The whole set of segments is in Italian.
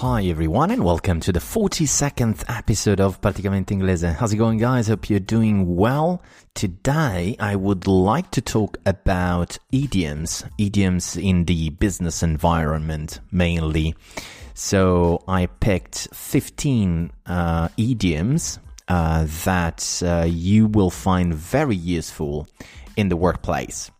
Hi everyone and welcome to the 42nd episode of Praticamente Inglese. How's it going guys? Hope you're doing well. Today I would like to talk about idioms, idioms in the business environment mainly. So I picked 15 uh, idioms uh, that uh, you will find very useful in the workplace.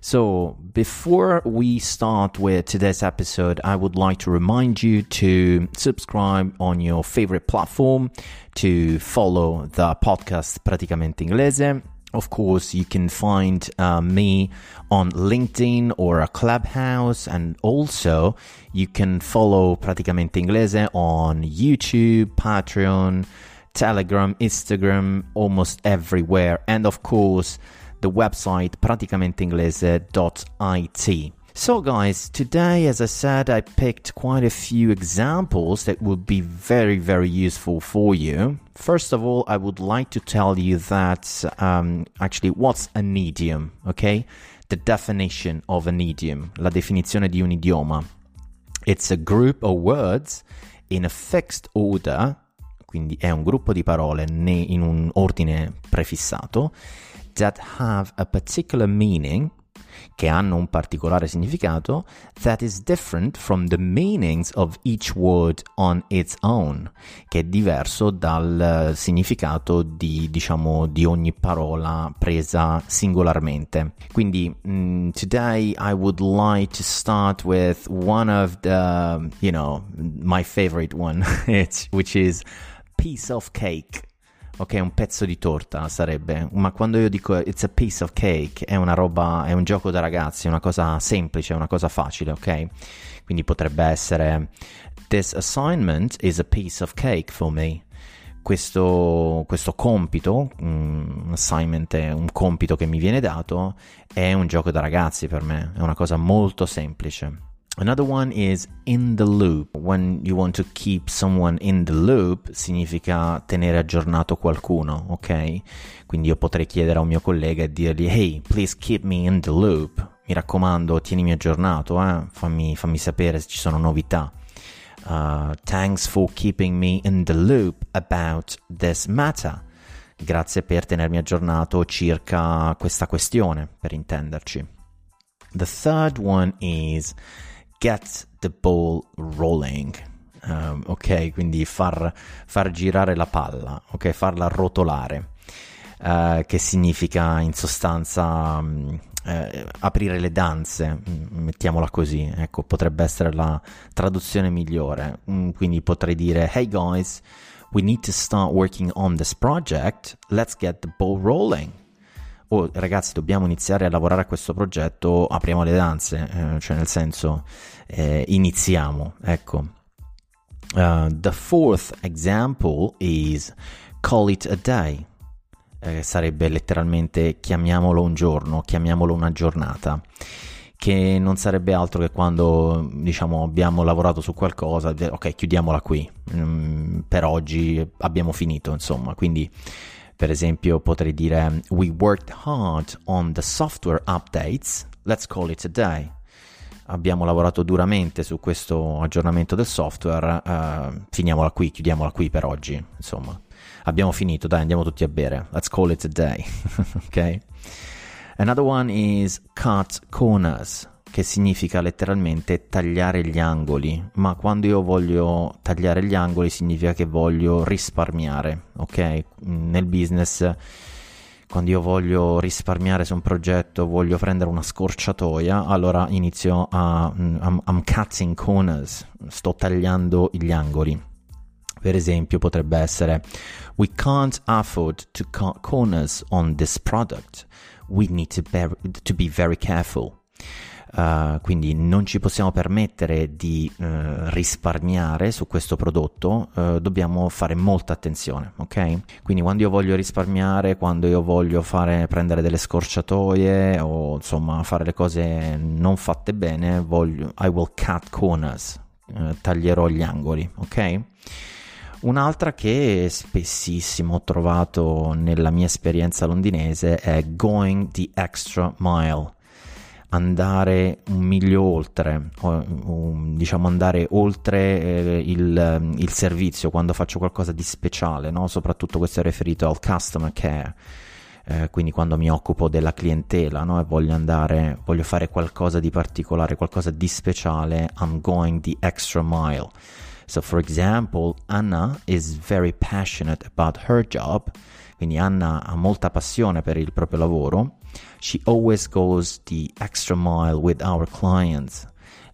So, before we start with today's episode, I would like to remind you to subscribe on your favorite platform, to follow the podcast Praticamente Inglese. Of course, you can find uh, me on LinkedIn or a Clubhouse, and also you can follow Praticamente Inglese on YouTube, Patreon, Telegram, Instagram, almost everywhere, and of course, the website praticamenteinglese.it. So, guys, today, as I said, I picked quite a few examples that would be very, very useful for you. First of all, I would like to tell you that um, actually, what's an idiom, okay? The definition of an idiom, la definizione di un idioma. It's a group of words in a fixed order, quindi è un gruppo di parole in un ordine prefissato that have a particular meaning, che hanno un particolare significato, that is different from the meanings of each word on its own, che è diverso dal significato di, diciamo, di ogni parola presa singolarmente. Quindi, mm, today I would like to start with one of the, you know, my favorite one, which is piece of cake ok, un pezzo di torta sarebbe, ma quando io dico it's a piece of cake è una roba, è un gioco da ragazzi, è una cosa semplice, una cosa facile, ok? Quindi potrebbe essere this assignment is a piece of cake for me. Questo, questo compito, un assignment è un compito che mi viene dato, è un gioco da ragazzi per me, è una cosa molto semplice. Another one is in the loop. When you want to keep someone in the loop significa tenere aggiornato qualcuno, ok? Quindi io potrei chiedere a un mio collega e dirgli hey, please keep me in the loop. Mi raccomando, tienimi aggiornato, eh? fammi, fammi sapere se ci sono novità. Uh, thanks for keeping me in the loop about this matter. Grazie per tenermi aggiornato circa questa questione, per intenderci. The third one is get the ball rolling. Um, ok, quindi far, far, girare la palla, ok, farla rotolare, uh, che significa in sostanza um, uh, aprire le danze, mm, mettiamola così, ecco, potrebbe essere la traduzione migliore. Mm, quindi potrei dire, hey guys, we need to start working on this project, let's get the ball rolling oh ragazzi dobbiamo iniziare a lavorare a questo progetto, apriamo le danze, eh, cioè nel senso eh, iniziamo, ecco. Uh, the fourth example is call it a day. Eh, sarebbe letteralmente chiamiamolo un giorno, chiamiamolo una giornata che non sarebbe altro che quando diciamo abbiamo lavorato su qualcosa, ok, chiudiamola qui, mm, per oggi abbiamo finito, insomma, quindi per esempio potrei dire We worked hard on the software updates, let's call it a day. Abbiamo lavorato duramente su questo aggiornamento del software, uh, finiamola qui, chiudiamola qui per oggi, insomma. Abbiamo finito, dai, andiamo tutti a bere. Let's call it a day. ok? Another one is cut corners, che significa letteralmente tagliare gli angoli, ma quando io voglio tagliare gli angoli significa che voglio risparmiare, ok? Nel business quando io voglio risparmiare su un progetto, voglio prendere una scorciatoia, allora inizio a I'm, I'm cutting corners, sto tagliando gli angoli. Per esempio potrebbe essere We can't afford to cut corners on this product. We need to, bear, to be very careful. Uh, quindi non ci possiamo permettere di uh, risparmiare su questo prodotto, uh, dobbiamo fare molta attenzione, ok? Quindi quando io voglio risparmiare, quando io voglio fare, prendere delle scorciatoie o insomma fare le cose non fatte bene, voglio, I will cut corners, taglierò gli angoli, ok? Un'altra che spessissimo ho trovato nella mia esperienza londinese è going the extra mile andare un miglio oltre, diciamo andare oltre eh, il, il, servizio quando faccio qualcosa di speciale, no? soprattutto questo è riferito al customer care. Eh, quindi quando mi occupo della clientela no? e voglio andare, voglio fare qualcosa di particolare, qualcosa di speciale, I'm going the extra mile. So, for example, Anna is very passionate about her job, quindi Anna ha molta passione per il proprio lavoro She always goes the extra mile with our clients.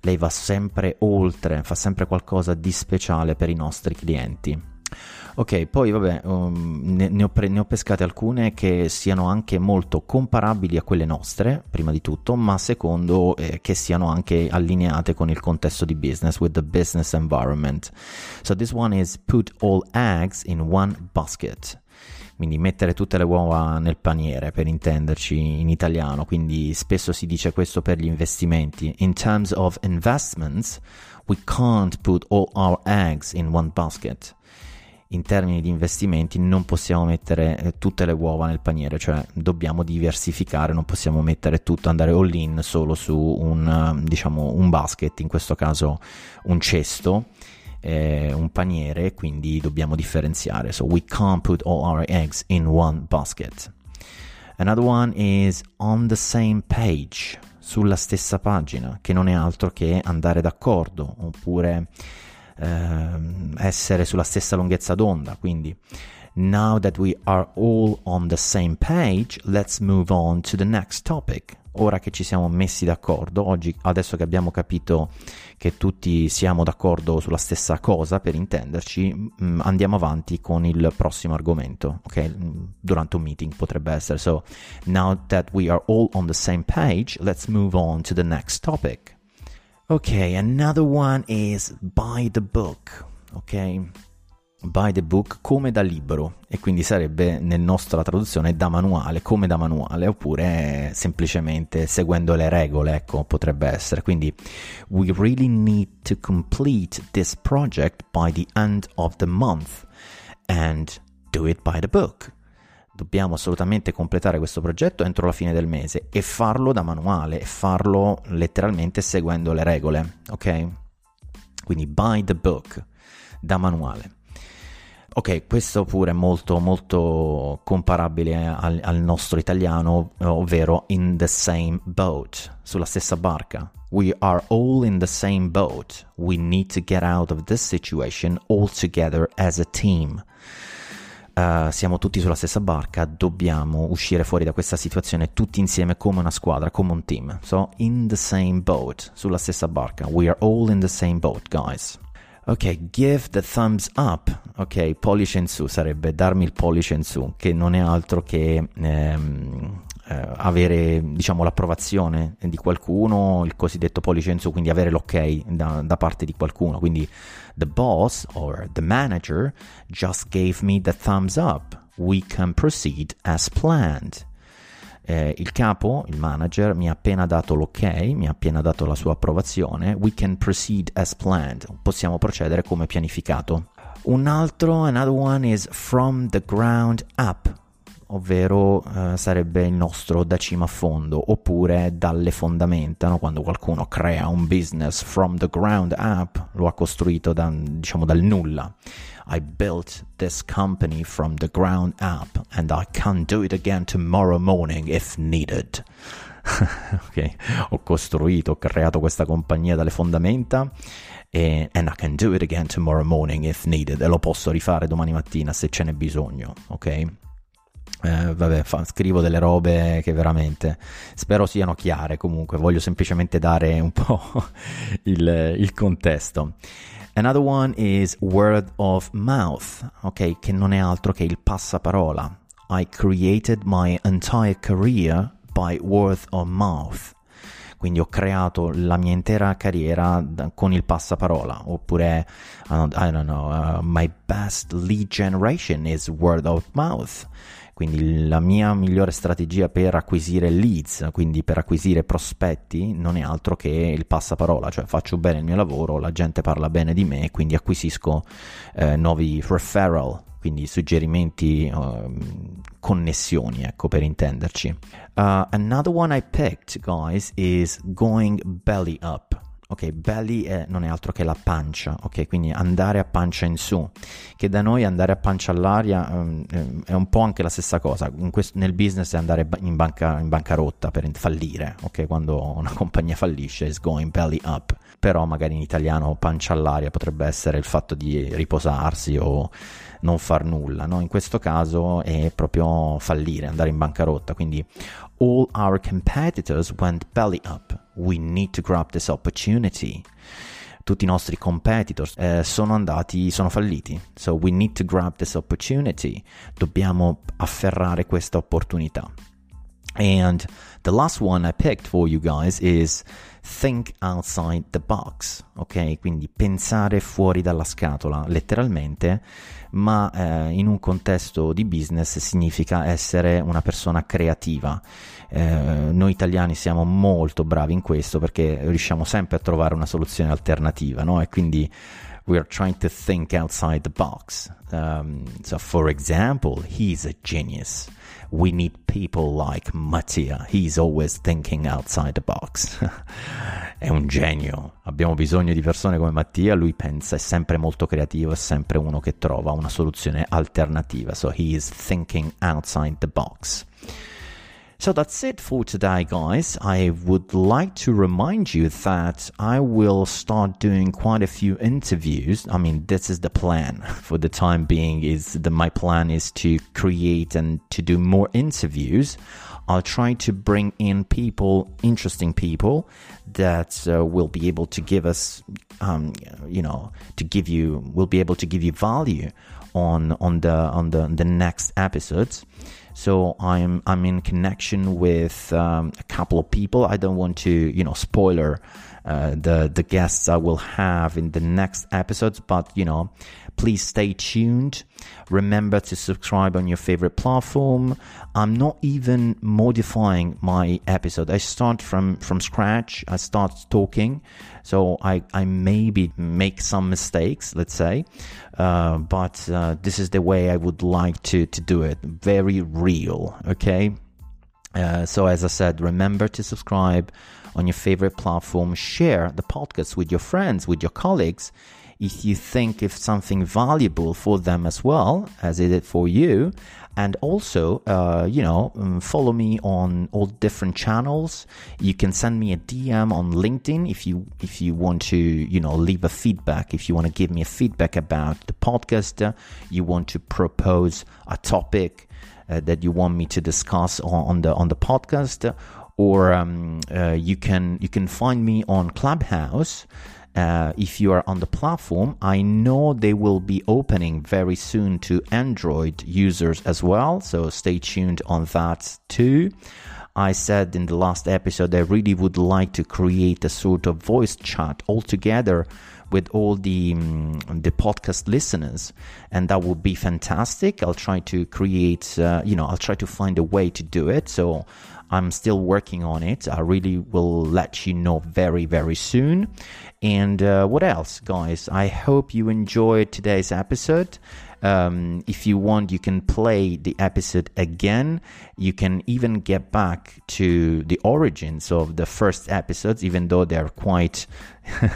Lei va sempre oltre, fa sempre qualcosa di speciale per i nostri clienti. Ok, poi vabbè, um, ne, ne, ho pre- ne, ho pescate alcune che siano anche molto comparabili a quelle nostre, prima di tutto, ma secondo eh, che siano anche allineate con il contesto di business, with the business environment. So this one is put all eggs in one basket quindi mettere tutte le uova nel paniere per intenderci in italiano, quindi spesso si dice questo per gli investimenti. In terms of investments, we can't put all our eggs in one basket. In termini di investimenti non possiamo mettere eh, tutte le uova nel paniere, cioè dobbiamo diversificare, non possiamo mettere tutto, andare all in solo su un, diciamo, un basket, in questo caso un cesto eh, un paniere, quindi dobbiamo differenziare. So we can't put all our eggs in one basket. Another one is on the same page, sulla stessa pagina, che non è altro che andare d'accordo oppure eh, essere sulla stessa lunghezza d'onda. Quindi, now that we are all on the same page, let's move on to the next topic ora che ci siamo messi d'accordo, oggi, adesso che abbiamo capito che tutti siamo d'accordo sulla stessa cosa, per intenderci, andiamo avanti con il prossimo argomento, ok? Durante un meeting potrebbe essere. So, now that we are all on the same page, let's move on to the next topic. Ok, another one is buy the book, ok? By the book come da libro e quindi sarebbe nel nostra traduzione da manuale, come da manuale oppure semplicemente seguendo le regole, ecco, potrebbe essere. Quindi we really need to complete this project by the end of the month and do it by the book. Dobbiamo assolutamente completare questo progetto entro la fine del mese e farlo da manuale e farlo letteralmente seguendo le regole, ok? Quindi by the book, da manuale. Ok, questo pure è molto, molto comparabile al, al, nostro italiano, ovvero in the same boat, sulla stessa barca. We are all in the same boat. We need to get out of this situation all together as a team. Uh, siamo tutti sulla stessa barca, dobbiamo uscire fuori da questa situazione tutti insieme come una squadra, come un team. So, in the same boat, sulla stessa barca. We are all in the same boat, guys. Ok, give the thumbs up. Ok, pollice in su sarebbe darmi il pollice in su, che non è altro che ehm, eh, avere, diciamo, l'approvazione di qualcuno, il cosiddetto pollice in su, quindi avere l'ok da, da parte di qualcuno. Quindi the boss or the manager just gave me the thumbs up. We can proceed as planned eh, il capo, il manager, mi ha appena dato l'ok, mi ha appena dato la sua approvazione, we can proceed as planned, possiamo procedere come pianificato. Un altro, another one is from the ground up, ovvero eh, sarebbe il nostro da cima a fondo, oppure dalle fondamenta, no? quando qualcuno crea un business from the ground up, lo ha costruito da, diciamo dal nulla. I built this company from the ground up and I can do it again tomorrow morning if needed. ok, ho costruito, ho creato questa compagnia dalle fondamenta e and I can do it again tomorrow morning if needed e lo posso rifare domani mattina se ce n'è bisogno, ok? Eh, vabbè, fa, scrivo delle robe che veramente spero siano chiare. Comunque, voglio semplicemente dare un po' il, il contesto. Another one is word of mouth, ok? Che non è altro che il passaparola. I created my entire career by word of mouth. Quindi ho creato la mia intera carriera con il passaparola. Oppure, I don't know, uh, my best lead generation is word of mouth. Quindi la mia migliore strategia per acquisire leads, quindi per acquisire prospetti, non è altro che il passaparola, cioè faccio bene il mio lavoro, la gente parla bene di me, quindi acquisisco eh, nuovi referral, quindi suggerimenti, uh, connessioni, ecco per intenderci. Uh, another one I picked, guys, is going belly up. Ok, belly è, non è altro che la pancia, ok? Quindi andare a pancia in su, che da noi andare a pancia all'aria um, è un po' anche la stessa cosa. Questo, nel business è andare in, banca, in bancarotta per fallire, ok? Quando una compagnia fallisce, is going belly up. Però magari in italiano pancia all'aria potrebbe essere il fatto di riposarsi o non far nulla, no? In questo caso è proprio fallire, andare in bancarotta, quindi all our competitors went belly up. We need to grab this opportunity. Tutti i nostri competitors eh, sono andati, sono falliti. So we need to grab this opportunity. Dobbiamo afferrare questa opportunità. And the last one I picked for you guys is think outside the box, ok? Quindi pensare fuori dalla scatola, letteralmente, ma eh, in un contesto di business significa essere una persona creativa. Eh, noi italiani siamo molto bravi in questo perché riusciamo sempre a trovare una soluzione alternativa, no? E quindi we are trying to think outside the box. Um, so, for example, he's a genius. We need people like Mattia. He's always thinking outside the box. è un genio. Abbiamo bisogno di persone come Mattia. Lui pensa, è sempre molto creativo, è sempre uno che trova una soluzione alternativa. So, he is thinking outside the box. So that's it for today, guys. I would like to remind you that I will start doing quite a few interviews. I mean, this is the plan for the time being is that my plan is to create and to do more interviews. I'll try to bring in people, interesting people that uh, will be able to give us, um, you know, to give you, will be able to give you value on on the on the the next episodes. So I'm I'm in connection with um, a couple of people. I don't want to you know spoiler uh, the the guests I will have in the next episodes, but you know please stay tuned. Remember to subscribe on your favorite platform. I'm not even modifying my episode. I start from from scratch. I start talking, so I I maybe make some mistakes. Let's say, uh, but uh, this is the way I would like to to do it. Very real. Okay. Uh, so as I said, remember to subscribe on your favorite platform. Share the podcast with your friends, with your colleagues if you think it's something valuable for them as well as it is for you. And also, uh, you know, um, follow me on all different channels. You can send me a DM on LinkedIn if you if you want to, you know, leave a feedback. If you want to give me a feedback about the podcast, uh, you want to propose a topic uh, that you want me to discuss on, on the on the podcast, or um, uh, you can you can find me on Clubhouse. Uh, if you are on the platform, I know they will be opening very soon to Android users as well. So stay tuned on that too. I said in the last episode, I really would like to create a sort of voice chat altogether with all the um, the podcast listeners, and that would be fantastic. I'll try to create, uh, you know, I'll try to find a way to do it. So I'm still working on it. I really will let you know very, very soon. And uh, what else, guys? I hope you enjoyed today's episode. Um, if you want, you can play the episode again. You can even get back to the origins of the first episodes, even though they're quite, uh,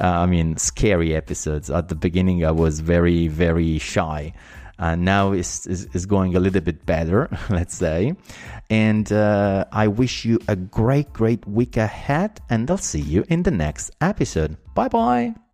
I mean, scary episodes. At the beginning, I was very, very shy. Uh, now is, is, is going a little bit better, let's say. And uh, I wish you a great, great week ahead, and I'll see you in the next episode. Bye bye.